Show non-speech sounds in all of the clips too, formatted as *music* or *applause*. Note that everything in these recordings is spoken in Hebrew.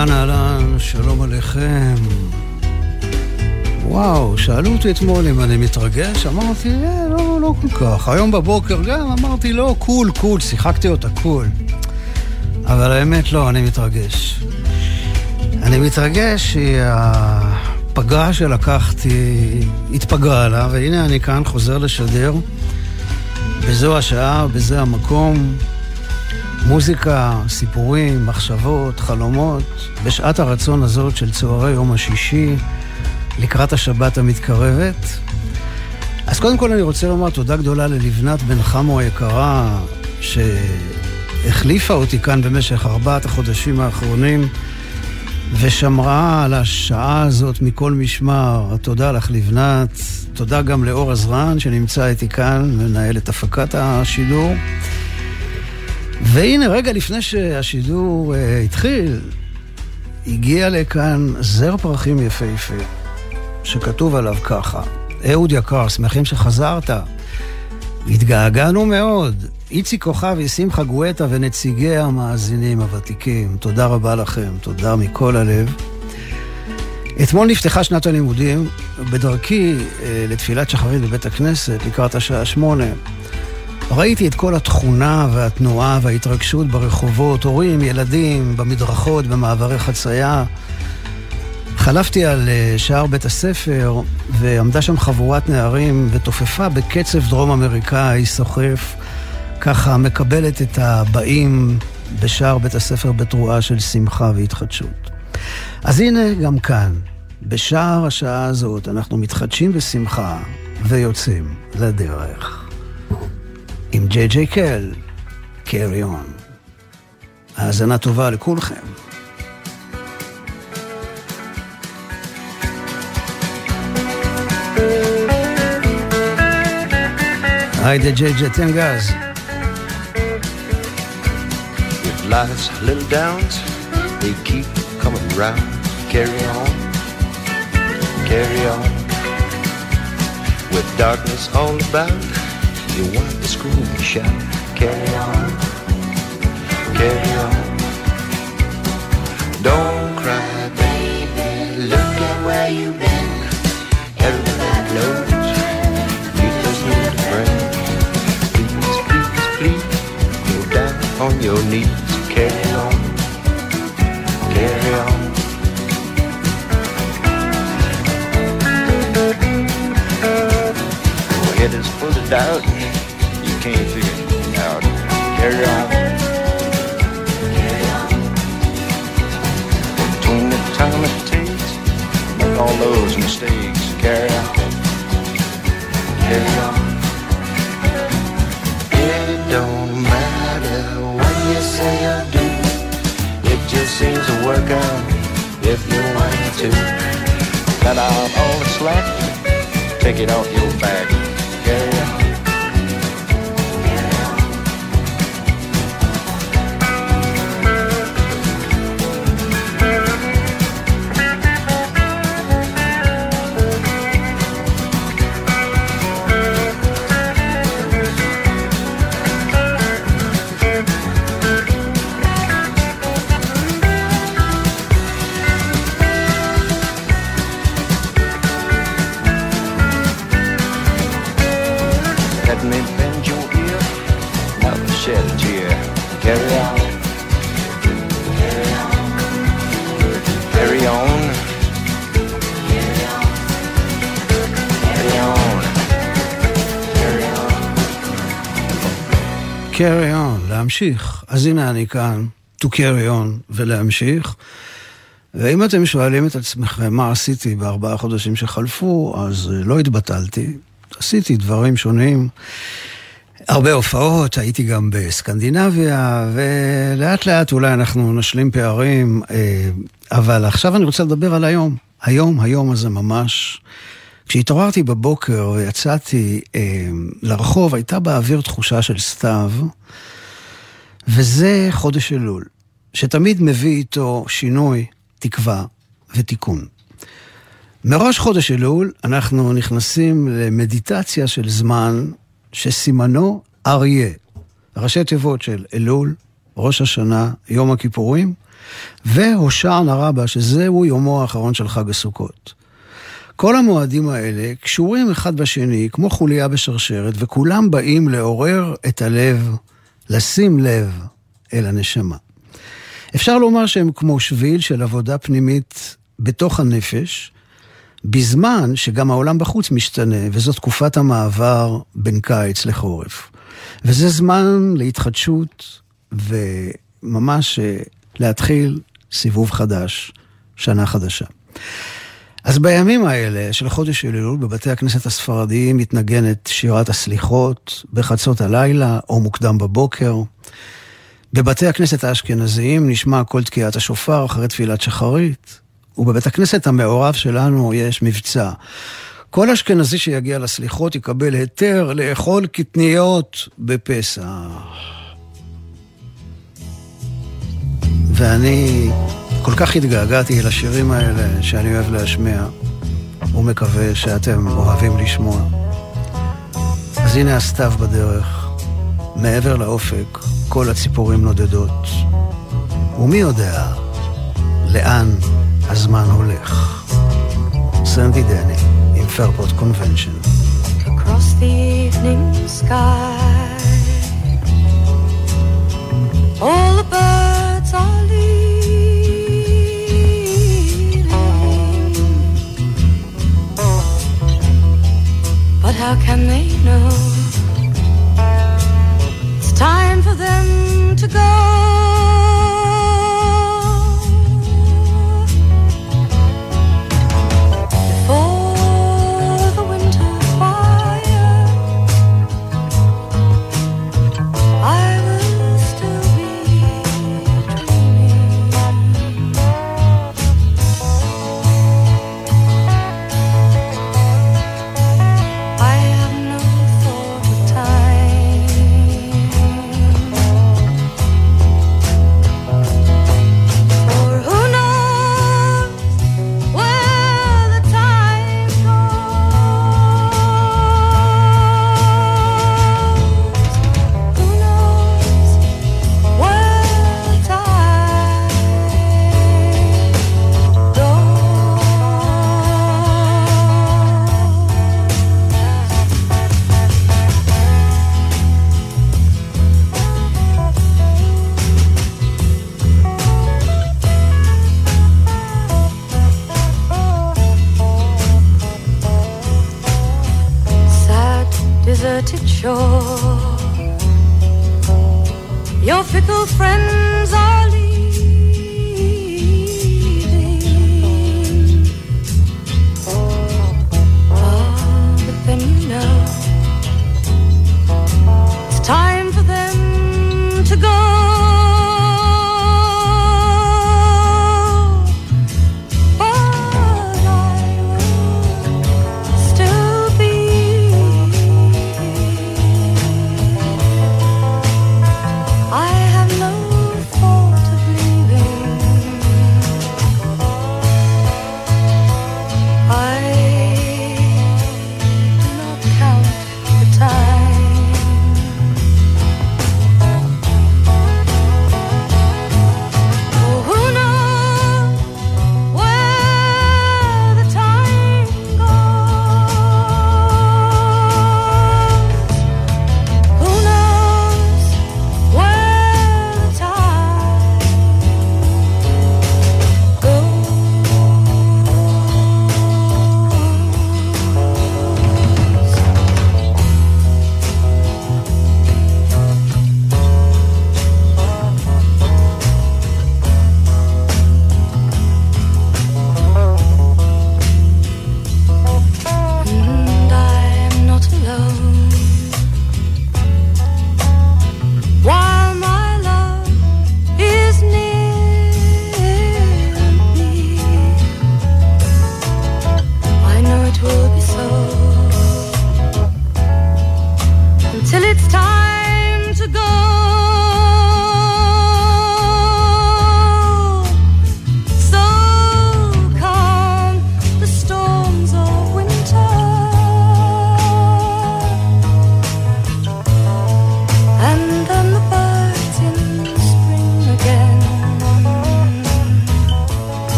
אהלן אהלן, שלום עליכם. וואו, שאלו אותי אתמול אם אני מתרגש, אמרתי, אה, לא, לא כל כך. היום בבוקר גם אמרתי, לא, cool, cool, שיחקתי אותה cool. אבל האמת לא, אני מתרגש. אני מתרגש שהפגרה שלקחתי התפגרה לה, והנה אני כאן חוזר לשדר. בזו השעה, בזה המקום. מוזיקה, סיפורים, מחשבות, חלומות, בשעת הרצון הזאת של צהרי יום השישי, לקראת השבת המתקרבת. אז קודם כל אני רוצה לומר תודה גדולה ללבנת בן חמו היקרה, שהחליפה אותי כאן במשך ארבעת החודשים האחרונים, ושמרה על השעה הזאת מכל משמר. תודה לך לבנת, תודה גם לאור עזרן שנמצא איתי כאן, מנהל את הפקת השידור. והנה, רגע לפני שהשידור uh, התחיל, הגיע לכאן זר פרחים יפהפה, שכתוב עליו ככה: אהוד יקר, שמחים שחזרת. התגעגענו מאוד. איציק כוכבי, שמחה גואטה ונציגי המאזינים הוותיקים, תודה רבה לכם, תודה מכל הלב. אתמול נפתחה שנת הלימודים, בדרכי אה, לתפילת שחרית בבית הכנסת לקראת השעה שמונה. ראיתי את כל התכונה והתנועה וההתרגשות ברחובות, הורים, ילדים, במדרכות, במעברי חצייה. חלפתי על אה, שער בית הספר, ועמדה שם חבורת נערים ותופפה בקצב דרום אמריקאי סוחף, ככה מקבלת את הבאים בשער בית הספר בתרועה של שמחה והתחדשות. אז הנה, גם כאן, בשער השעה הזאת, אנחנו מתחדשים בשמחה ויוצאים לדרך. עם ג'יי ג'יי קל, קרי און. האזנה טובה לכולכם. היידה ג'יי ג'יי, תן גז. With life's little downs, they keep coming round. Carry on, carry on. With darkness all about, you want to scream and shout. Carry on, carry on. Don't cry, baby. Look at where you've been. Everybody knows you just need a friend. Please, please, please, go down on your knees. Carry on, carry on. Head is full of doubt want to. Cut out all the slack, take it off your back. להמשיך. אז הנה אני כאן, to carry on ולהמשיך. ואם אתם שואלים את עצמכם מה עשיתי בארבעה חודשים שחלפו, אז אה, לא התבטלתי. עשיתי דברים שונים. הרבה הופעות, הייתי גם בסקנדינביה, ולאט לאט אולי אנחנו נשלים פערים, אה, אבל עכשיו אני רוצה לדבר על היום. היום, היום הזה ממש. כשהתעוררתי בבוקר ויצאתי אה, לרחוב, הייתה באוויר תחושה של סתיו, וזה חודש אלול, שתמיד מביא איתו שינוי, תקווה ותיקון. מראש חודש אלול אנחנו נכנסים למדיטציה של זמן שסימנו אריה. ראשי תיבות של אלול, ראש השנה, יום הכיפורים, והושענא רבה, שזהו יומו האחרון של חג הסוכות. כל המועדים האלה קשורים אחד בשני, כמו חוליה בשרשרת, וכולם באים לעורר את הלב, לשים לב אל הנשמה. אפשר לומר שהם כמו שביל של עבודה פנימית בתוך הנפש, בזמן שגם העולם בחוץ משתנה, וזו תקופת המעבר בין קיץ לחורף. וזה זמן להתחדשות וממש אה, להתחיל סיבוב חדש, שנה חדשה. אז בימים האלה של חודש אלול, בבתי הכנסת הספרדיים מתנגנת שירת הסליחות בחצות הלילה או מוקדם בבוקר. בבתי הכנסת האשכנזיים נשמע קול תקיעת השופר אחרי תפילת שחרית, ובבית הכנסת המעורב שלנו יש מבצע. כל אשכנזי שיגיע לסליחות יקבל היתר לאכול קטניות בפסח. ואני כל כך התגעגעתי לשירים האלה שאני אוהב להשמיע, ומקווה שאתם אוהבים לשמוע. אז הנה הסתיו בדרך, מעבר לאופק כל הציפורים נודדות. ומי יודע לאן הזמן הולך. סנדי דני עם פרפורט קונבנשן. All the birds But how can they know? It's time for them to go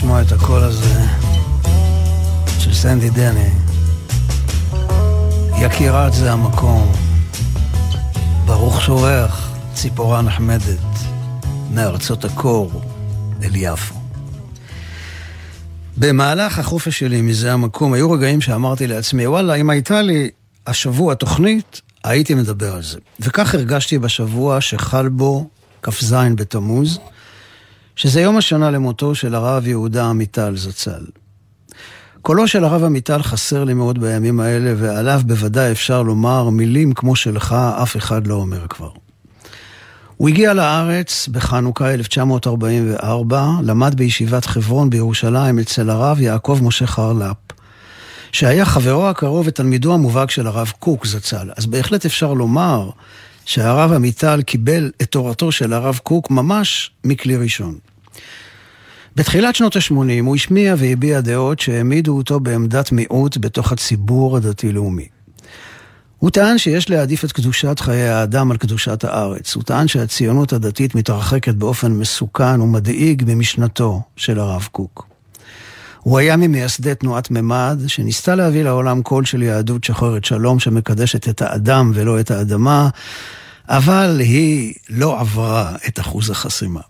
לשמוע את הקול הזה של סנדי דני. יקירת זה המקום, ברוך שורח, ציפורה נחמדת, מארצות הקור אל יפו. במהלך החופש שלי מזה המקום, היו רגעים שאמרתי לעצמי, וואלה, אם הייתה לי השבוע תוכנית, הייתי מדבר על זה. וכך הרגשתי בשבוע שחל בו כ"ז בתמוז, שזה יום השנה למותו של הרב יהודה עמיטל זצ"ל. קולו של הרב עמיטל חסר לי מאוד בימים האלה, ועליו בוודאי אפשר לומר מילים כמו שלך, אף אחד לא אומר כבר. הוא הגיע לארץ בחנוכה 1944, למד בישיבת חברון בירושלים אצל הרב יעקב משה חרל"פ, שהיה חברו הקרוב ותלמידו המובהק של הרב קוק זצ"ל. אז בהחלט אפשר לומר שהרב עמיטל קיבל את תורתו של הרב קוק ממש מכלי ראשון. בתחילת שנות ה-80 הוא השמיע והביע דעות שהעמידו אותו בעמדת מיעוט בתוך הציבור הדתי-לאומי. הוא טען שיש להעדיף את קדושת חיי האדם על קדושת הארץ. הוא טען שהציונות הדתית מתרחקת באופן מסוכן ומדאיג ממשנתו של הרב קוק. הוא היה ממייסדי תנועת ממד, שניסתה להביא לעולם קול של יהדות שוחרת שלום שמקדשת את האדם ולא את האדמה, אבל היא לא עברה את אחוז החסימה.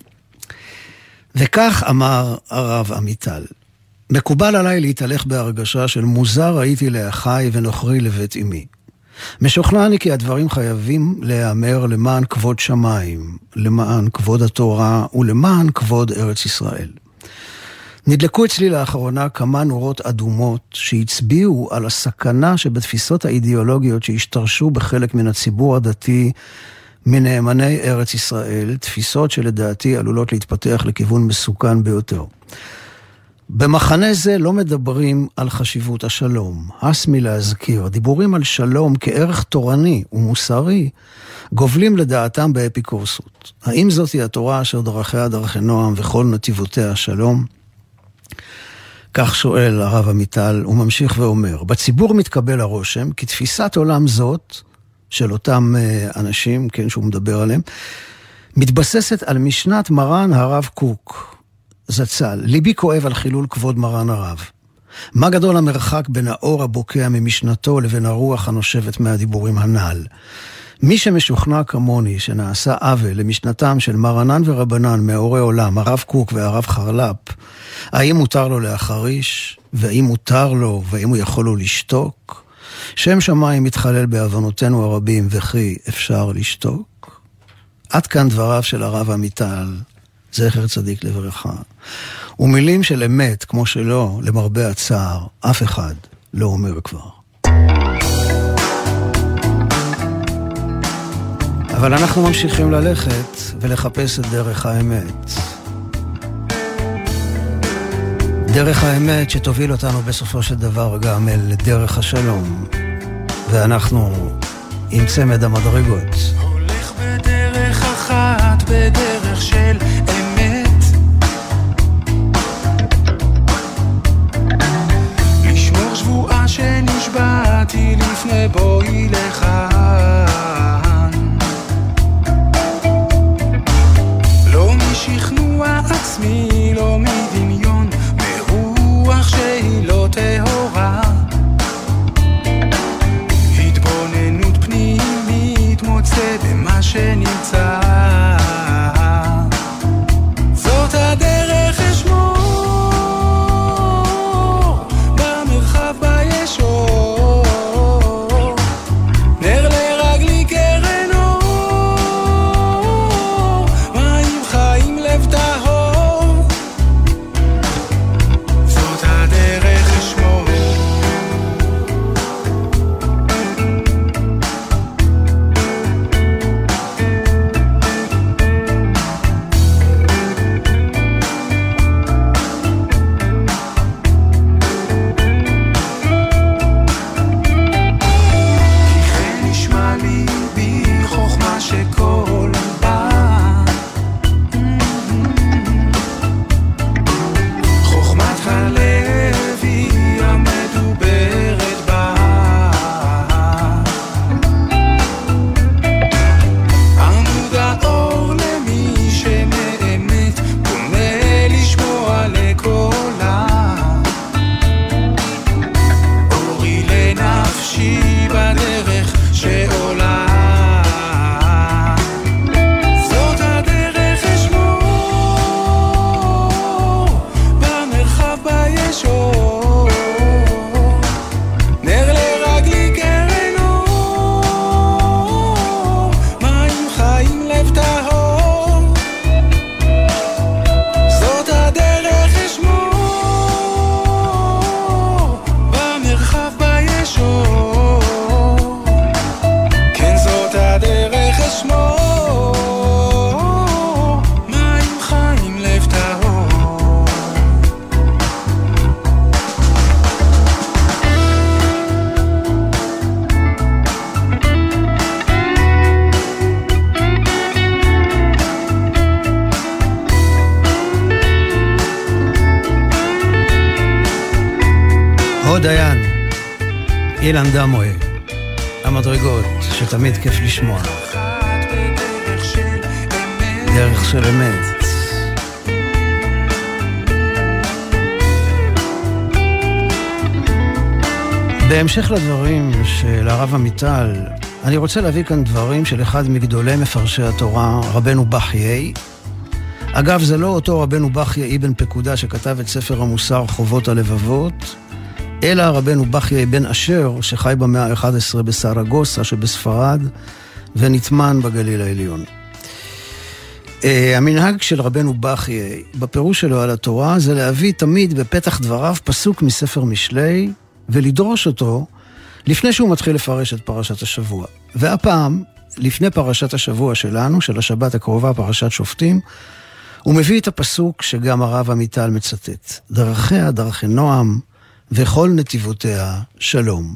וכך אמר הרב עמיטל, מקובל עליי להתהלך בהרגשה של מוזר הייתי לאחיי ונוכרי לבית אמי. משוכנע אני כי הדברים חייבים להיאמר למען כבוד שמיים, למען כבוד התורה ולמען כבוד ארץ ישראל. נדלקו אצלי לאחרונה כמה נורות אדומות שהצביעו על הסכנה שבתפיסות האידיאולוגיות שהשתרשו בחלק מן הציבור הדתי מנאמני ארץ ישראל, תפיסות שלדעתי עלולות להתפתח לכיוון מסוכן ביותר. במחנה זה לא מדברים על חשיבות השלום. הס מלהזכיר, דיבורים על שלום כערך תורני ומוסרי גובלים לדעתם באפיקורסות. האם זאתי התורה אשר דרכיה דרכי נועם וכל נתיבותיה שלום? כך שואל הרב עמיטל, הוא ממשיך ואומר, בציבור מתקבל הרושם כי תפיסת עולם זאת של אותם אה, אנשים, כן, שהוא מדבר עליהם, מתבססת על משנת מרן הרב קוק, זצ"ל. ליבי כואב על חילול כבוד מרן הרב. מה גדול המרחק בין האור הבוקע ממשנתו לבין הרוח הנושבת מהדיבורים הנ"ל. מי שמשוכנע כמוני שנעשה עוול למשנתם של מרנן ורבנן מאורי עולם, הרב קוק והרב חרל"פ, האם מותר לו להחריש, והאם מותר לו, והאם הוא יכול לו לשתוק? שם שמיים מתחלל בעוונותינו הרבים, וכי אפשר לשתוק? עד כאן דבריו של הרב עמיטל, זכר צדיק לברכה. ומילים של אמת, כמו שלא, למרבה הצער, אף אחד לא אומר כבר. אבל אנחנו ממשיכים ללכת ולחפש את דרך האמת. דרך האמת שתוביל אותנו בסופו של דבר גם אל דרך השלום. ואנחנו עם צמד המדרגות. הולך בדרך אחת, בדרך אילן דמוי, המדרגות שתמיד כיף לשמוע. דרך של אמת. בהמשך לדברים של הרב עמיטל, אני רוצה להביא כאן דברים של אחד מגדולי מפרשי התורה, רבנו בחיי. אגב, זה לא אותו רבנו בחיי אבן פקודה שכתב את ספר המוסר חובות הלבבות, אלא רבנו בחיי בן אשר, שחי במאה ה-11 בסרגוסה שבספרד, ונטמן בגליל העליון. Uh, המנהג של רבנו בחיי, בפירוש שלו על התורה, זה להביא תמיד בפתח דבריו פסוק מספר משלי, ולדרוש אותו לפני שהוא מתחיל לפרש את פרשת השבוע. והפעם, לפני פרשת השבוע שלנו, של השבת הקרובה, פרשת שופטים, הוא מביא את הפסוק שגם הרב עמיטל מצטט. דרכיה דרכי נועם, וכל נתיבותיה שלום.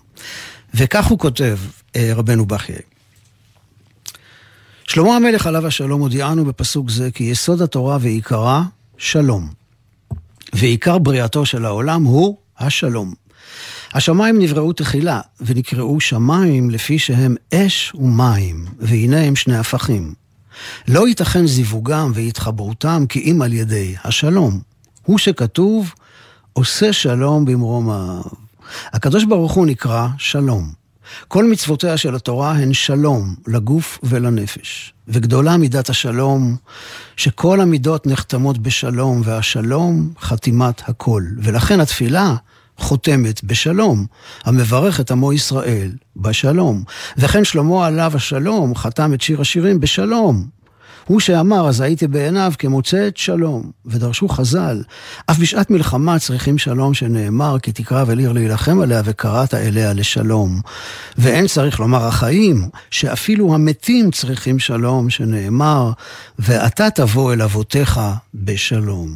וכך הוא כותב, אה, רבנו בחיי. שלמה המלך עליו השלום הודיענו בפסוק זה כי יסוד התורה ועיקרה שלום. ועיקר בריאתו של העולם הוא השלום. השמיים נבראו תחילה, ונקראו שמיים לפי שהם אש ומים, והנה הם שני הפכים. לא ייתכן זיווגם והתחברותם כי אם על ידי השלום. הוא שכתוב, עושה שלום במרום האב. הקדוש ברוך הוא נקרא שלום. כל מצוותיה של התורה הן שלום לגוף ולנפש. וגדולה מידת השלום, שכל המידות נחתמות בשלום, והשלום חתימת הכל. ולכן התפילה חותמת בשלום, המברך את עמו ישראל בשלום. וכן שלמה עליו השלום חתם את שיר השירים בשלום. הוא שאמר, אז הייתי בעיניו כמוצאת שלום. ודרשו חז"ל, אף בשעת מלחמה צריכים שלום שנאמר, כי תקרא וליר להילחם עליה וקראת אליה לשלום. ואין צריך לומר החיים, שאפילו המתים צריכים שלום שנאמר, ואתה תבוא אל אבותיך בשלום.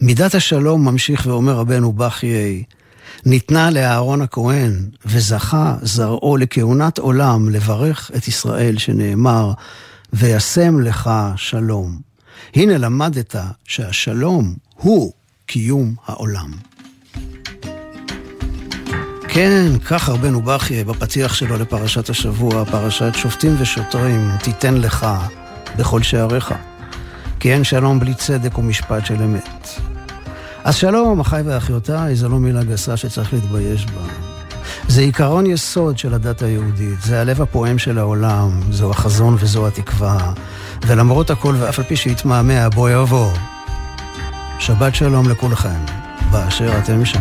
מידת השלום ממשיך ואומר רבנו בחיי, ניתנה לאהרון הכהן, וזכה זרעו לכהונת עולם לברך את ישראל, שנאמר, וישם לך שלום. הנה למדת שהשלום הוא קיום העולם. כן, כך רבנו בכי בפתיח שלו לפרשת השבוע, פרשת שופטים ושוטרים, תיתן לך בכל שעריך. כי אין שלום בלי צדק ומשפט של אמת. אז שלום, אחיי ואחיותיי, זו לא מילה גסה שצריך להתבייש בה. זה עיקרון יסוד של הדת היהודית, זה הלב הפועם של העולם, זו החזון וזו התקווה. ולמרות הכל, ואף על פי שהתמהמה, בוא יבוא. שבת שלום לכולכם, באשר אתם שם.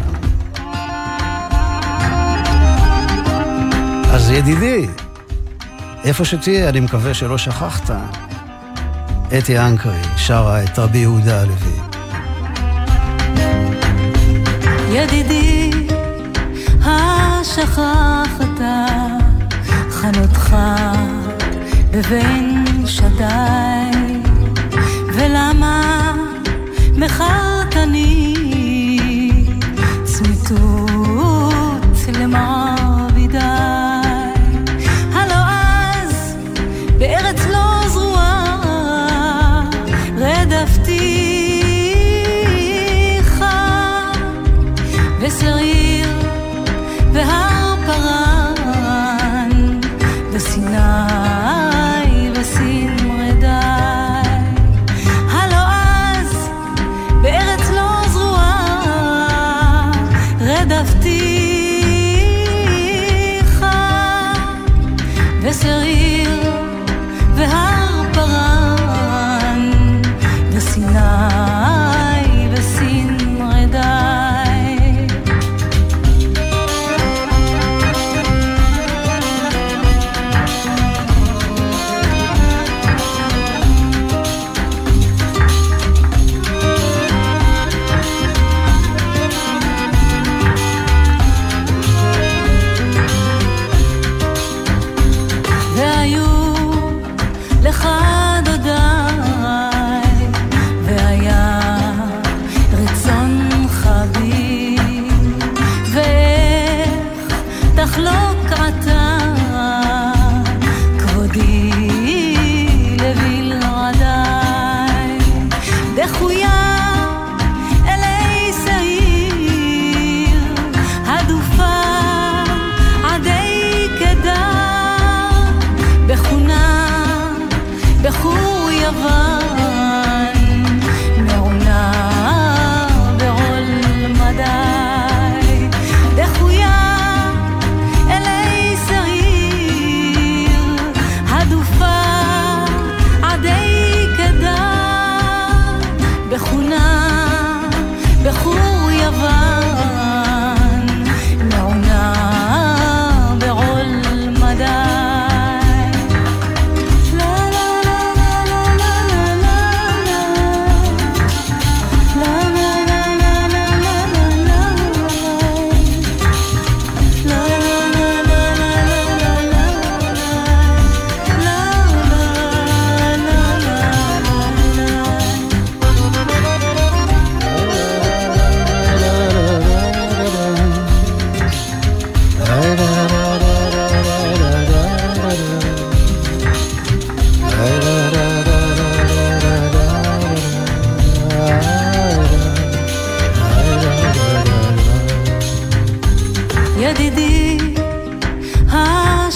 אז ידידי, איפה שתהיה, אני מקווה שלא שכחת. אתי אנקרי שרה את רבי יהודה הלוי. ידידי, השכחת חנותך בבין שדי, ולמה מכרתני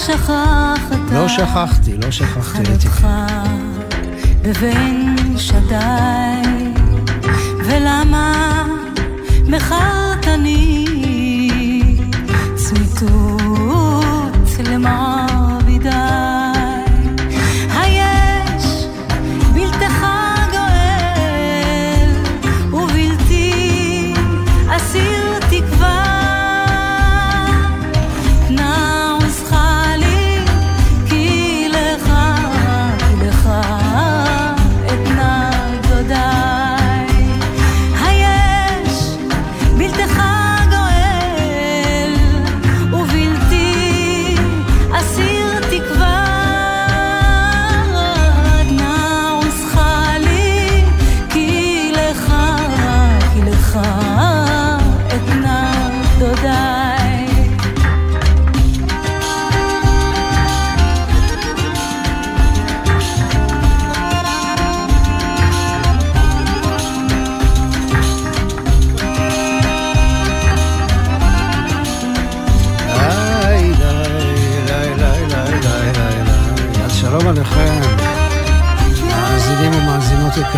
שכחת. לא שכחתי, לא שכחתי. חלקך בבין שדיי, ולמה מכרתני?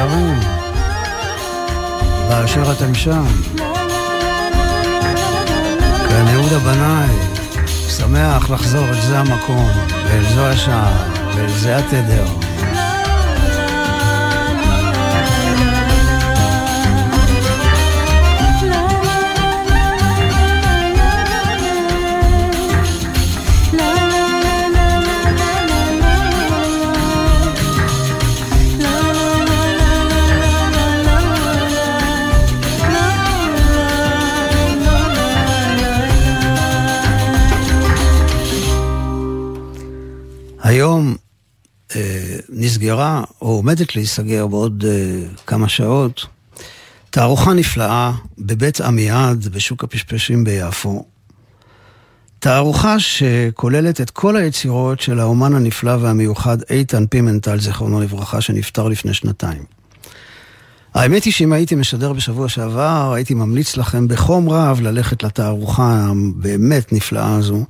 יקרים, באשר אתם שם. כאן יהודה בנאי, שמח לחזור אל זה המקום, ואל זו השעה, ואל זה התדר. עומדת להיסגר בעוד אה, כמה שעות, תערוכה נפלאה בבית עמיעד בשוק הפשפשים ביפו. תערוכה שכוללת את כל היצירות של האומן הנפלא והמיוחד איתן פימנטל, זיכרונו לברכה, שנפטר לפני שנתיים. האמת היא שאם הייתי משדר בשבוע שעבר, הייתי ממליץ לכם בחום רב ללכת לתערוכה הבאמת נפלאה הזו.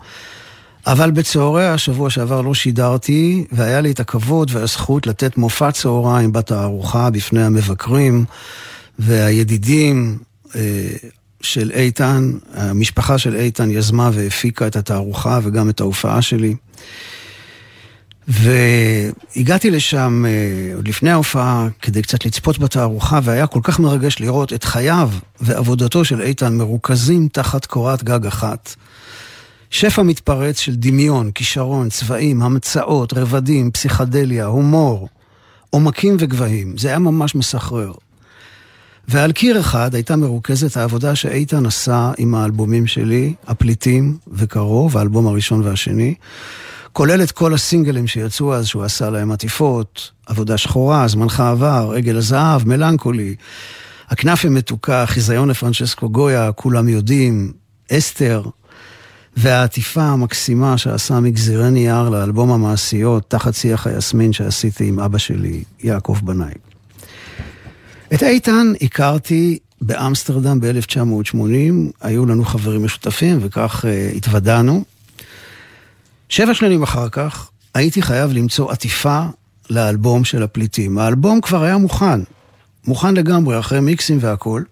אבל בצהרי השבוע שעבר לא שידרתי, והיה לי את הכבוד והזכות לתת מופע צהריים בתערוכה בפני המבקרים והידידים אה, של איתן. המשפחה של איתן יזמה והפיקה את התערוכה וגם את ההופעה שלי. והגעתי לשם אה, עוד לפני ההופעה כדי קצת לצפות בתערוכה, והיה כל כך מרגש לראות את חייו ועבודתו של איתן מרוכזים תחת קורת גג אחת. שפע מתפרץ של דמיון, כישרון, צבעים, המצאות, רבדים, פסיכדליה, הומור, עומקים וגבהים. זה היה ממש מסחרר. ועל קיר אחד הייתה מרוכזת העבודה שאיתן עשה עם האלבומים שלי, הפליטים וקרוב, האלבום הראשון והשני, כולל את כל הסינגלים שיצאו אז, שהוא עשה להם עטיפות, עבודה שחורה, זמנך עבר, עגל הזהב, מלנכולי, הכנאפה מתוקה, חיזיון לפרנצ'סקו גויה, כולם יודעים, אסתר, והעטיפה המקסימה שעשה מגזירי נייר לאלבום המעשיות, תחת שיח היסמין שעשיתי עם אבא שלי, יעקב בנאי. את איתן הכרתי באמסטרדם ב-1980, היו לנו חברים משותפים וכך uh, התוודענו. שבע שנים אחר כך הייתי חייב למצוא עטיפה לאלבום של הפליטים. האלבום כבר היה מוכן, מוכן לגמרי, אחרי מיקסים והכל.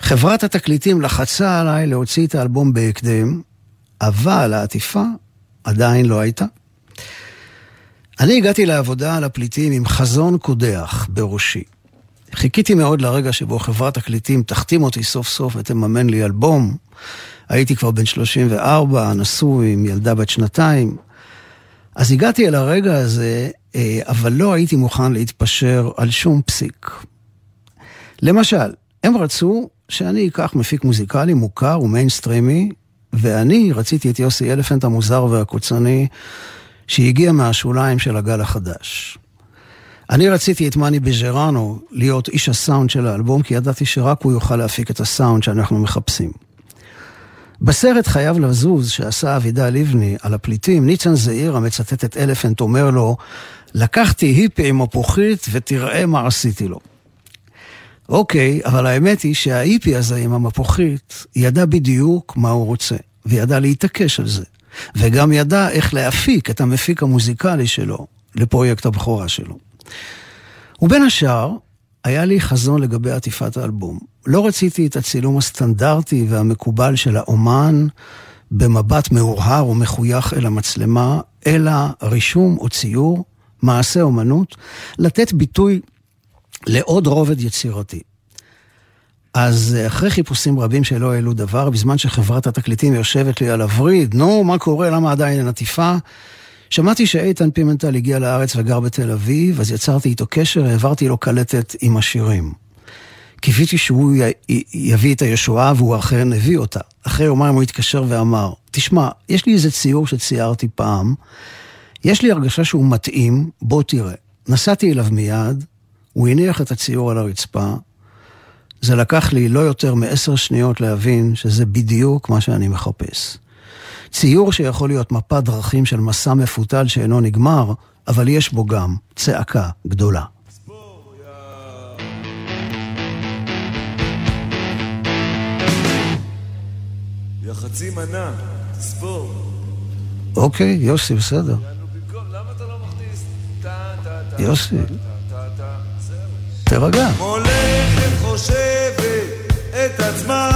חברת התקליטים לחצה עליי להוציא את האלבום בהקדם, אבל העטיפה עדיין לא הייתה. אני הגעתי לעבודה על הפליטים עם חזון קודח בראשי. חיכיתי מאוד לרגע שבו חברת תקליטים תחתים אותי סוף סוף ותממן לי אלבום. הייתי כבר בן 34, נשוי עם ילדה בת שנתיים. אז הגעתי אל הרגע הזה, אה, אבל לא הייתי מוכן להתפשר על שום פסיק. למשל, הם רצו שאני אקח מפיק מוזיקלי מוכר ומיינסטרימי, ואני רציתי את יוסי אלפנט המוזר והקוצני, שהגיע מהשוליים של הגל החדש. אני רציתי את מאני בז'רנו להיות איש הסאונד של האלבום, כי ידעתי שרק הוא יוכל להפיק את הסאונד שאנחנו מחפשים. בסרט חייב לזוז שעשה אבידה לבני על הפליטים, ניצן זעיר המצטט את אלפנט אומר לו, לקחתי היפי עם מפוחית ותראה מה עשיתי לו. אוקיי, אבל האמת היא שההיפי הזה עם המפוחית ידע בדיוק מה הוא רוצה, וידע להתעקש על זה. וגם ידע איך להפיק את המפיק המוזיקלי שלו לפרויקט הבכורה שלו. ובין השאר, היה לי חזון לגבי עטיפת האלבום. לא רציתי את הצילום הסטנדרטי והמקובל של האומן במבט מאורהר ומחוייך אל המצלמה, אלא רישום או ציור, מעשה אומנות, לתת ביטוי לעוד רובד יצירתי. אז אחרי חיפושים רבים שלא העלו דבר, בזמן שחברת התקליטים יושבת לי על הווריד, נו, מה קורה, למה עדיין אין עטיפה? שמעתי שאיתן פימנטל הגיע לארץ וגר בתל אביב, אז יצרתי איתו קשר, העברתי לו קלטת עם השירים. קיוויתי שהוא י... יביא את הישועה, והוא אכן הביא אותה. אחרי יומיים הוא התקשר ואמר, תשמע, יש לי איזה ציור שציירתי פעם, יש לי הרגשה שהוא מתאים, בוא תראה. נסעתי אליו מיד, הוא הניח את הציור על הרצפה. זה לקח לי לא יותר מעשר שניות להבין שזה בדיוק מה שאני מחפש. ציור שיכול להיות מפת דרכים של מסע מפותל שאינו נגמר, אבל יש בו גם צעקה גדולה. חצי מנה, תספור. אוקיי, יוסי, בסדר. לא יוסי. תירגע. הולכת חושבת את עצמה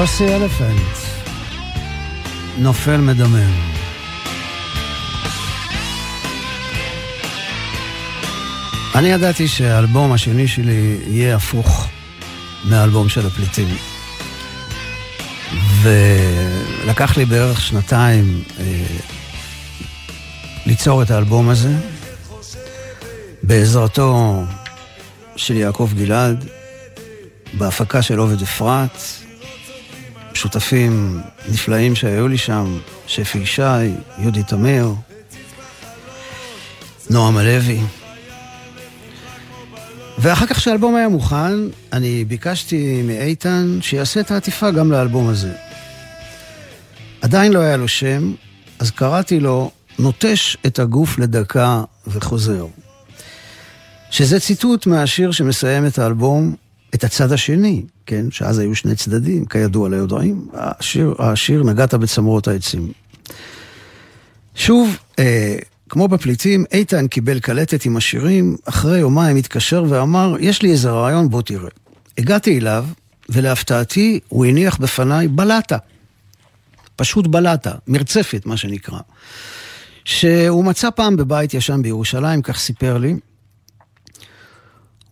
יוסי אלפנט, נופל מדמם. אני ידעתי שהאלבום השני שלי יהיה הפוך מהאלבום של הפליטים. ולקח לי בערך שנתיים אה, ליצור את האלבום הזה, בעזרתו של יעקב גלעד, בהפקה של עובד אפרת, שותפים נפלאים שהיו לי שם, שפי ישי, יהודי תמיר, נועם הלוי. ואחר כך כשהאלבום היה מוכן, אני ביקשתי מאיתן שיעשה את העטיפה גם לאלבום הזה. עדיין לא היה לו שם, אז קראתי לו נוטש את הגוף לדקה וחוזר. שזה ציטוט מהשיר שמסיים את האלבום, את הצד השני, כן? שאז היו שני צדדים, כידוע ליודעים. השיר, השיר נגעת בצמרות העצים. שוב, אה, כמו בפליטים, איתן קיבל קלטת עם השירים, אחרי יומיים התקשר ואמר, יש לי איזה רעיון, בוא תראה. הגעתי אליו, ולהפתעתי, הוא הניח בפניי בלטה. פשוט בלטה, מרצפת, מה שנקרא. שהוא מצא פעם בבית ישן בירושלים, כך סיפר לי.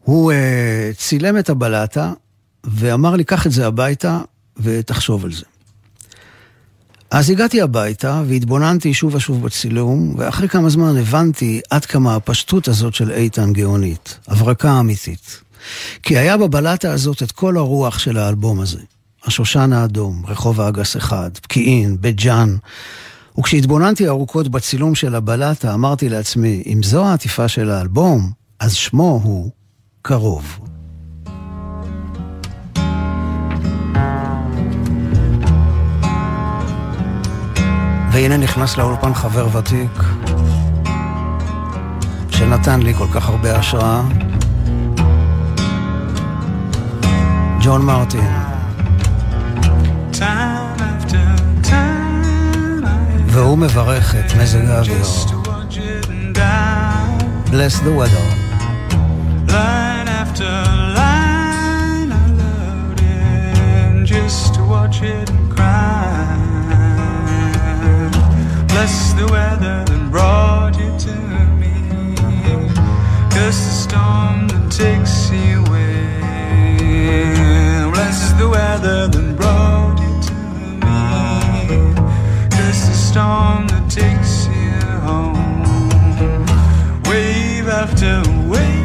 הוא uh, צילם את הבלטה ואמר לי, קח את זה הביתה ותחשוב על זה. אז הגעתי הביתה והתבוננתי שוב ושוב בצילום, ואחרי כמה זמן הבנתי עד כמה הפשטות הזאת של איתן גאונית, הברקה אמיתית. כי היה בבלטה הזאת את כל הרוח של האלבום הזה. השושן האדום, רחוב האגס אחד, פקיעין, בית ג'אן. וכשהתבוננתי ארוכות בצילום של הבלטה, אמרתי לעצמי, אם זו העטיפה של האלבום, אז שמו הוא קרוב. והנה נכנס לאולפן חבר ותיק, שנתן לי כל כך הרבה השראה, ג'ון מרטין. והוא מברך את מזג האוויר. Bless the weather. To. Bless the weather that brought you to me. Curse the storm that takes you away. Bless the weather that brought you to me. Curse the storm that takes you home. Wave after wave,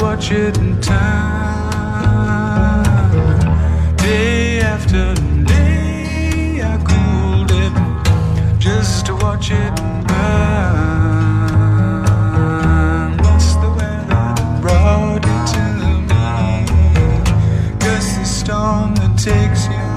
watch it turn. Day after day, I cooled it just to watch it burn. What's the weather that brought you to me? Guess the storm that takes you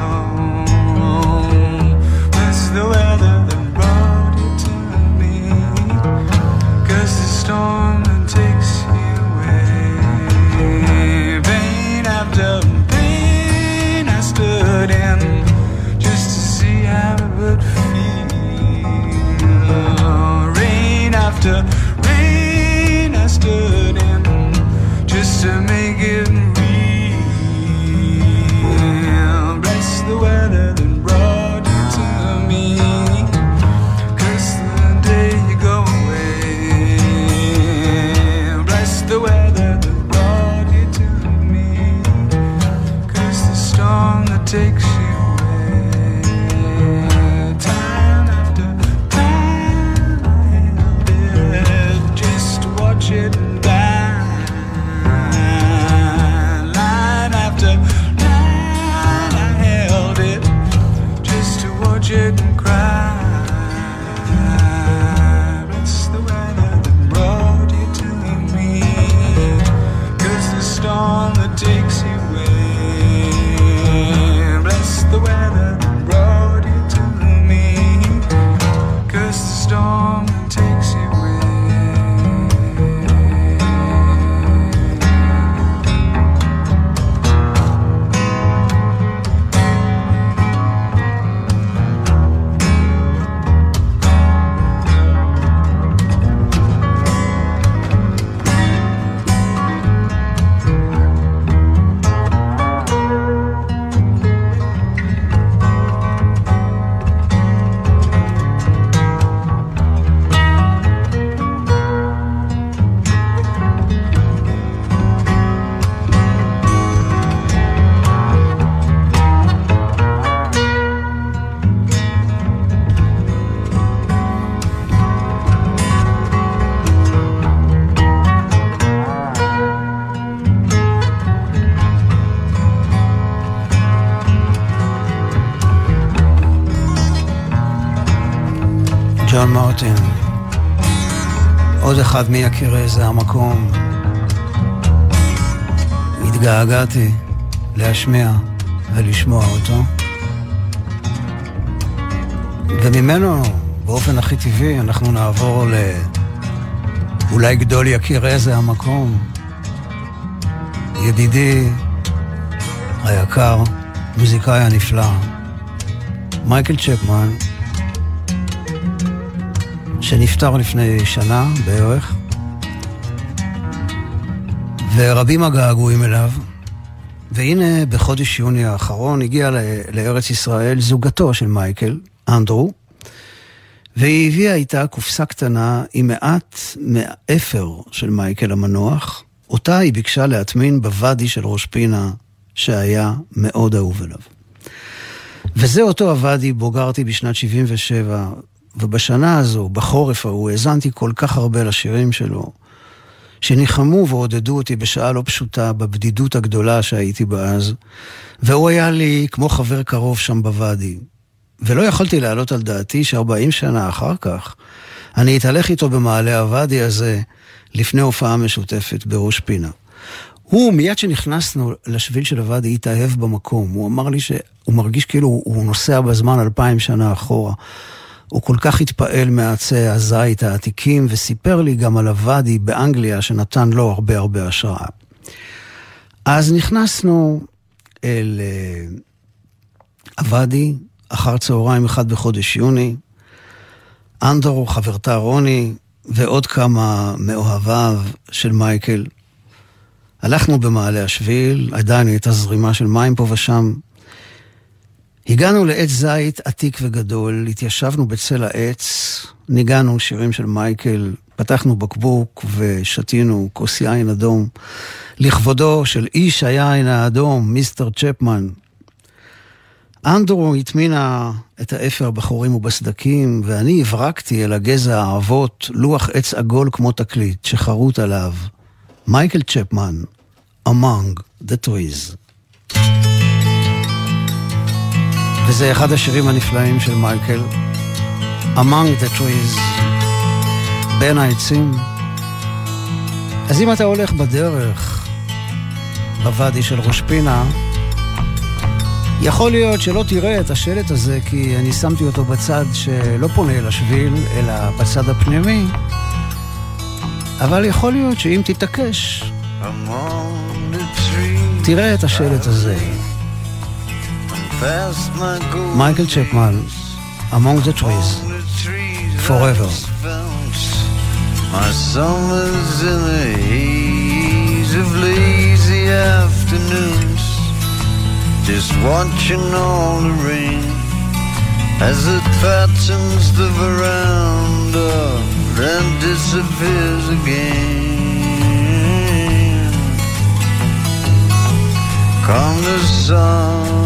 אחד מיקירי זה המקום. התגעגעתי להשמיע ולשמוע אותו. וממנו, באופן הכי טבעי, אנחנו נעבור ל... אולי גדול יכיר זה המקום. ידידי היקר, מוזיקאי הנפלא, מייקל צ'פמן, שנפטר לפני שנה בערך, ורבים הגעגועים אליו. והנה, בחודש יוני האחרון הגיעה לארץ ישראל זוגתו של מייקל, אנדרו, והיא הביאה איתה קופסה קטנה עם מעט מאפר של מייקל המנוח, אותה היא ביקשה להטמין בוואדי של ראש פינה, שהיה מאוד אהוב אליו. וזה אותו הוואדי בו גרתי בשנת 77, ובשנה הזו, בחורף ההוא, האזנתי כל כך הרבה לשירים שלו, שניחמו ועודדו אותי בשעה לא פשוטה, בבדידות הגדולה שהייתי בה אז, והוא היה לי כמו חבר קרוב שם בוואדי. ולא יכולתי להעלות על דעתי ש-40 שנה אחר כך, אני אתהלך איתו במעלה הוואדי הזה, לפני הופעה משותפת בראש פינה. הוא, מיד שנכנסנו לשביל של הוואדי, התאהב במקום. הוא אמר לי שהוא מרגיש כאילו הוא נוסע בזמן אלפיים שנה אחורה. הוא כל כך התפעל מעצי הזית העתיקים, וסיפר לי גם על הוואדי באנגליה, שנתן לו הרבה הרבה השראה. אז נכנסנו אל uh, הוואדי, אחר צהריים אחד בחודש יוני. אנדרו, חברתה רוני, ועוד כמה מאוהביו של מייקל. הלכנו במעלה השביל, עדיין הייתה זרימה של מים פה ושם. הגענו לעץ זית עתיק וגדול, התיישבנו בצל העץ, ניגענו שירים של מייקל, פתחנו בקבוק ושתינו כוס יין אדום. לכבודו של איש היין האדום, מיסטר צ'פמן. אנדרו הטמינה את האפר בחורים ובסדקים, ואני הברקתי אל הגזע האבות לוח עץ עגול כמו תקליט, שחרוט עליו. מייקל צ'פמן, Among the Trees. וזה אחד השירים הנפלאים של מייקל, Among the Trees, בין העצים. אז אם אתה הולך בדרך, בוואדי של ראש פינה, יכול להיות שלא תראה את השלט הזה, כי אני שמתי אותו בצד שלא פונה אל השביל, אלא בצד הפנימי, אבל יכול להיות שאם תתעקש, תראה את השלט הזה. Michael Chapman, Among the Trees, Forever. My summer's in the haze of lazy afternoons, just watching all the rain as it patterns the veranda, then disappears again. Come the sun.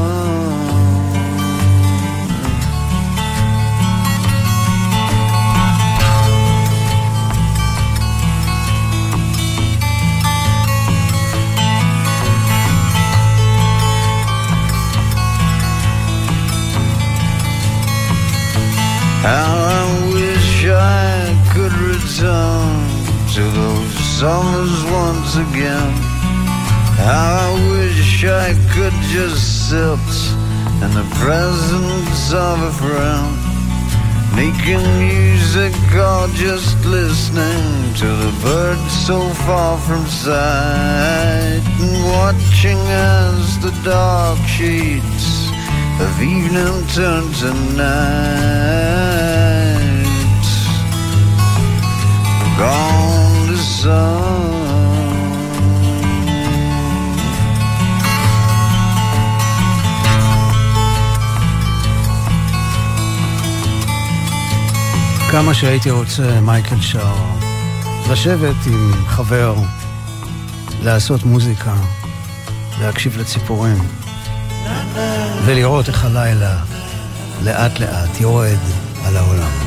To those summers once again. I wish I could just sit in the presence of a friend, making music or just listening to the birds so far from sight, and watching as the dark shades of evening turn to night. Gone כמה שהייתי רוצה, מייקל שר, לשבת עם חבר, לעשות מוזיקה, להקשיב לציפורים. ולראות איך הלילה לאט לאט יורד על העולם.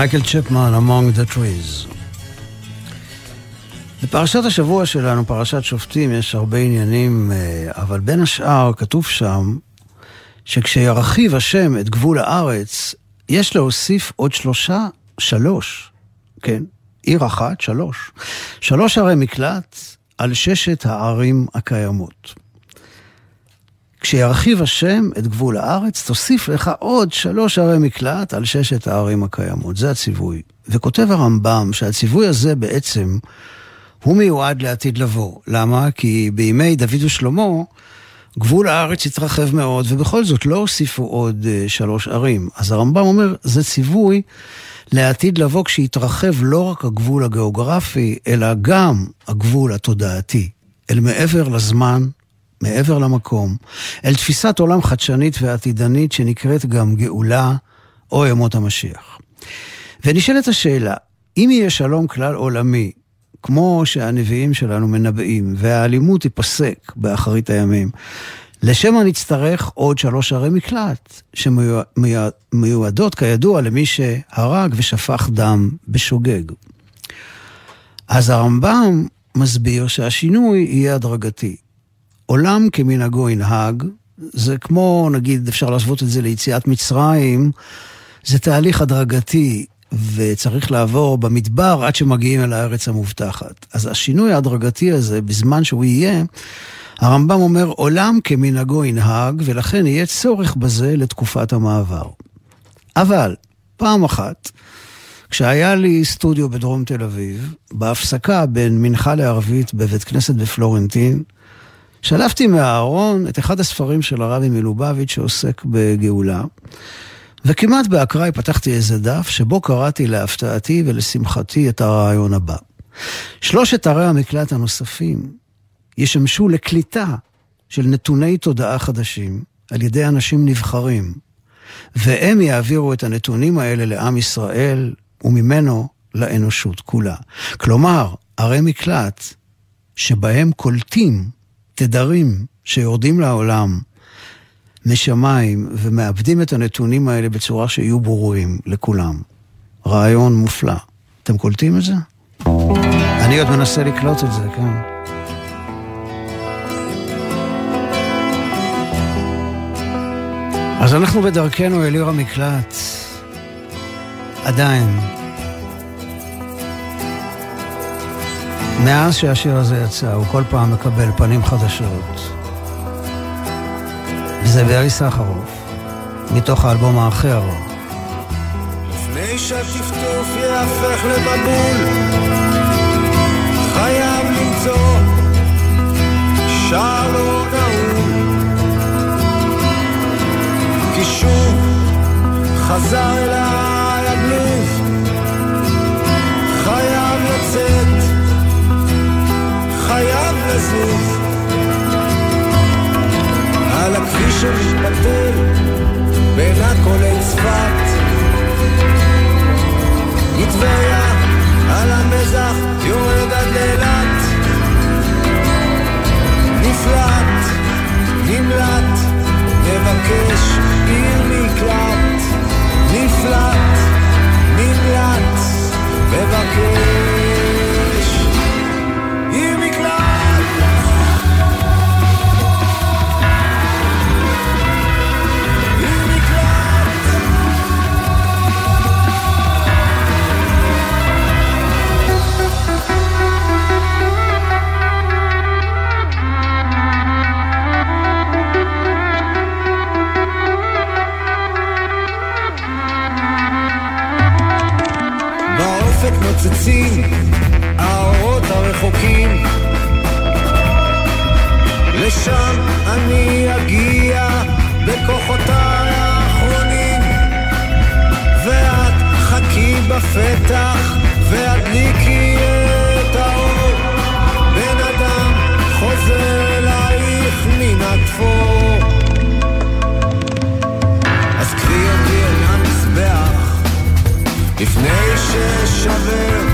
מייקל צ'פמן, Among the Trees. בפרשת השבוע שלנו, פרשת שופטים, יש הרבה עניינים, אה, אבל בין השאר כתוב שם שכשירחיב השם את גבול הארץ, יש להוסיף עוד שלושה, שלוש, כן, עיר אחת, שלוש. שלוש ערי מקלט על ששת הערים הקיימות. כשירחיב השם את גבול הארץ, תוסיף לך עוד שלוש ערי מקלט על ששת הערים הקיימות. זה הציווי. וכותב הרמב"ם שהציווי הזה בעצם, הוא מיועד לעתיד לבוא. למה? כי בימי דוד ושלמה, גבול הארץ התרחב מאוד, ובכל זאת לא הוסיפו עוד uh, שלוש ערים. אז הרמב"ם אומר, זה ציווי לעתיד לבוא כשיתרחב לא רק הגבול הגיאוגרפי, אלא גם הגבול התודעתי, אל מעבר לזמן, מעבר למקום, אל תפיסת עולם חדשנית ועתידנית שנקראת גם גאולה או ימות המשיח. ונשאלת השאלה, אם יהיה שלום כלל עולמי, כמו שהנביאים שלנו מנבאים, והאלימות תיפסק באחרית הימים, לשם מה נצטרך עוד שלוש ערי מקלט, שמיועדות כידוע למי שהרג ושפך דם בשוגג. אז הרמב"ם מסביר שהשינוי יהיה הדרגתי. עולם כמנהגו ינהג, זה כמו, נגיד, אפשר להשוות את זה ליציאת מצרים, זה תהליך הדרגתי, וצריך לעבור במדבר עד שמגיעים אל הארץ המובטחת. אז השינוי ההדרגתי הזה, בזמן שהוא יהיה, הרמב"ם אומר, עולם כמנהגו ינהג, ולכן יהיה צורך בזה לתקופת המעבר. אבל, פעם אחת, כשהיה לי סטודיו בדרום תל אביב, בהפסקה בין מנחה לערבית בבית כנסת בפלורנטין, שלפתי מהארון את אחד הספרים של הרבי מלובביץ' שעוסק בגאולה, וכמעט באקראי פתחתי איזה דף שבו קראתי להפתעתי ולשמחתי את הרעיון הבא. שלושת ערי המקלט הנוספים ישמשו לקליטה של נתוני תודעה חדשים על ידי אנשים נבחרים, והם יעבירו את הנתונים האלה לעם ישראל וממנו לאנושות כולה. כלומר, ערי מקלט שבהם קולטים תדרים שיורדים לעולם משמיים ומאבדים את הנתונים האלה בצורה שיהיו ברורים לכולם. רעיון מופלא. אתם קולטים את זה? אני עוד מנסה לקלוט את זה, כן. אז אנחנו בדרכנו אל עיר המקלט. עדיין. מאז שהשיר הזה יצא, הוא כל פעם מקבל פנים חדשות. וזה בארי סחרוף, מתוך האלבום האחר. לפני שהטפטוף יהפך למבול, חייב למצוא שער לא נעול. כי שוב חזר אליי לזוז. על הכביש שמתפלפל בין עכו לצפת. מטבריה על המזח יורד עד לאילת. נפלט, נמלט, מבקש עיר מקלט. נפלט, נמלט, מבקש באופק נוצצים האורות הרחוקים. לשם אני אגיע בכוחותיי האחרונים. ואת חכי בפתח והדליקי לפני ששבר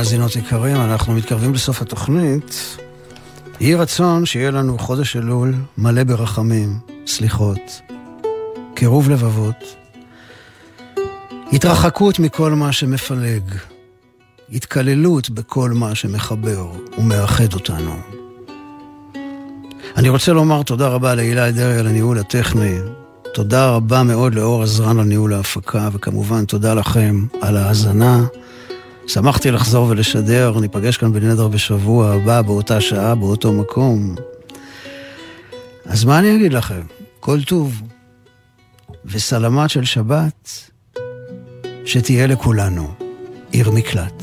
ומאזינות יקרים, אנחנו מתקרבים לסוף התוכנית. יהי רצון שיהיה לנו חודש אלול מלא ברחמים, סליחות, קירוב לבבות, התרחקות מכל מה שמפלג, התקללות בכל מה שמחבר ומאחד אותנו. אני רוצה לומר תודה רבה להילה דרעי על הניהול הטכני, תודה רבה מאוד לאור עזרן על ניהול ההפקה, וכמובן תודה לכם על ההאזנה. שמחתי לחזור ולשדר, ניפגש כאן בנדר בשבוע הבא, באותה שעה, באותו מקום. אז מה אני אגיד לכם? כל טוב וסלמת של שבת, שתהיה לכולנו עיר מקלט.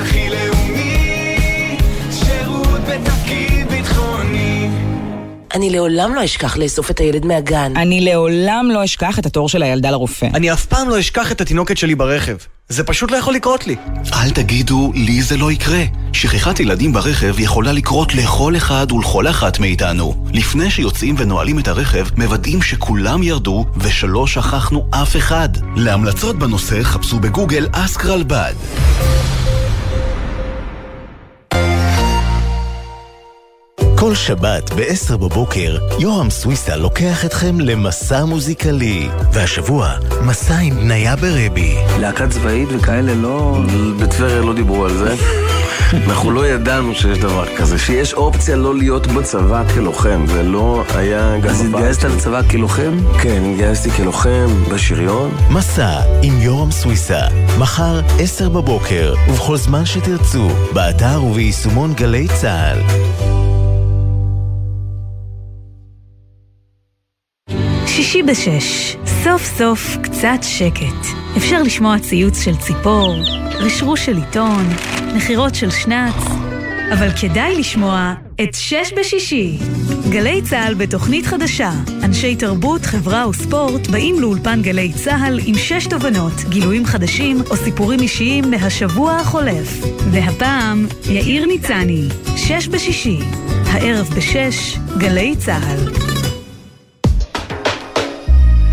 הכי לאומי, שירות בתפקיד ביטחוני. אני לעולם לא אשכח לאסוף את הילד מהגן. אני לעולם לא אשכח את התור של הילדה לרופא. אני אף פעם לא אשכח את התינוקת שלי ברכב. זה פשוט לא יכול לקרות לי. אל תגידו, לי זה לא יקרה. שכחת ילדים ברכב יכולה לקרות לכל אחד ולכל אחת מאיתנו. לפני שיוצאים ונועלים את הרכב, מוודאים שכולם ירדו ושלא שכחנו אף אחד. להמלצות בנושא חפשו בגוגל אסק רלב"ד. כל שבת ב-10 בבוקר, יורם סוויסה לוקח אתכם למסע מוזיקלי. והשבוע, מסע עם בניה ברבי. להקה צבאית וכאלה לא... בטבריה לא דיברו על זה. *laughs* אנחנו לא ידענו שיש דבר כזה, שיש אופציה לא להיות בצבא כלוחם, זה לא היה גם... אז התגייסת לצבא כלוחם? כן, התגייסתי כלוחם בשריון. מסע עם יורם סוויסה, מחר 10 בבוקר, ובכל זמן שתרצו, באתר וביישומון גלי צה"ל. שישי בשש, סוף סוף קצת שקט. אפשר לשמוע ציוץ של ציפור, רשרוש של עיתון, נחירות של שנץ, אבל כדאי לשמוע את שש בשישי. גלי צה"ל בתוכנית חדשה. אנשי תרבות, חברה וספורט באים לאולפן גלי צה"ל עם שש תובנות, גילויים חדשים או סיפורים אישיים מהשבוע החולף. והפעם, יאיר ניצני, שש בשישי. הערב בשש, גלי צה"ל.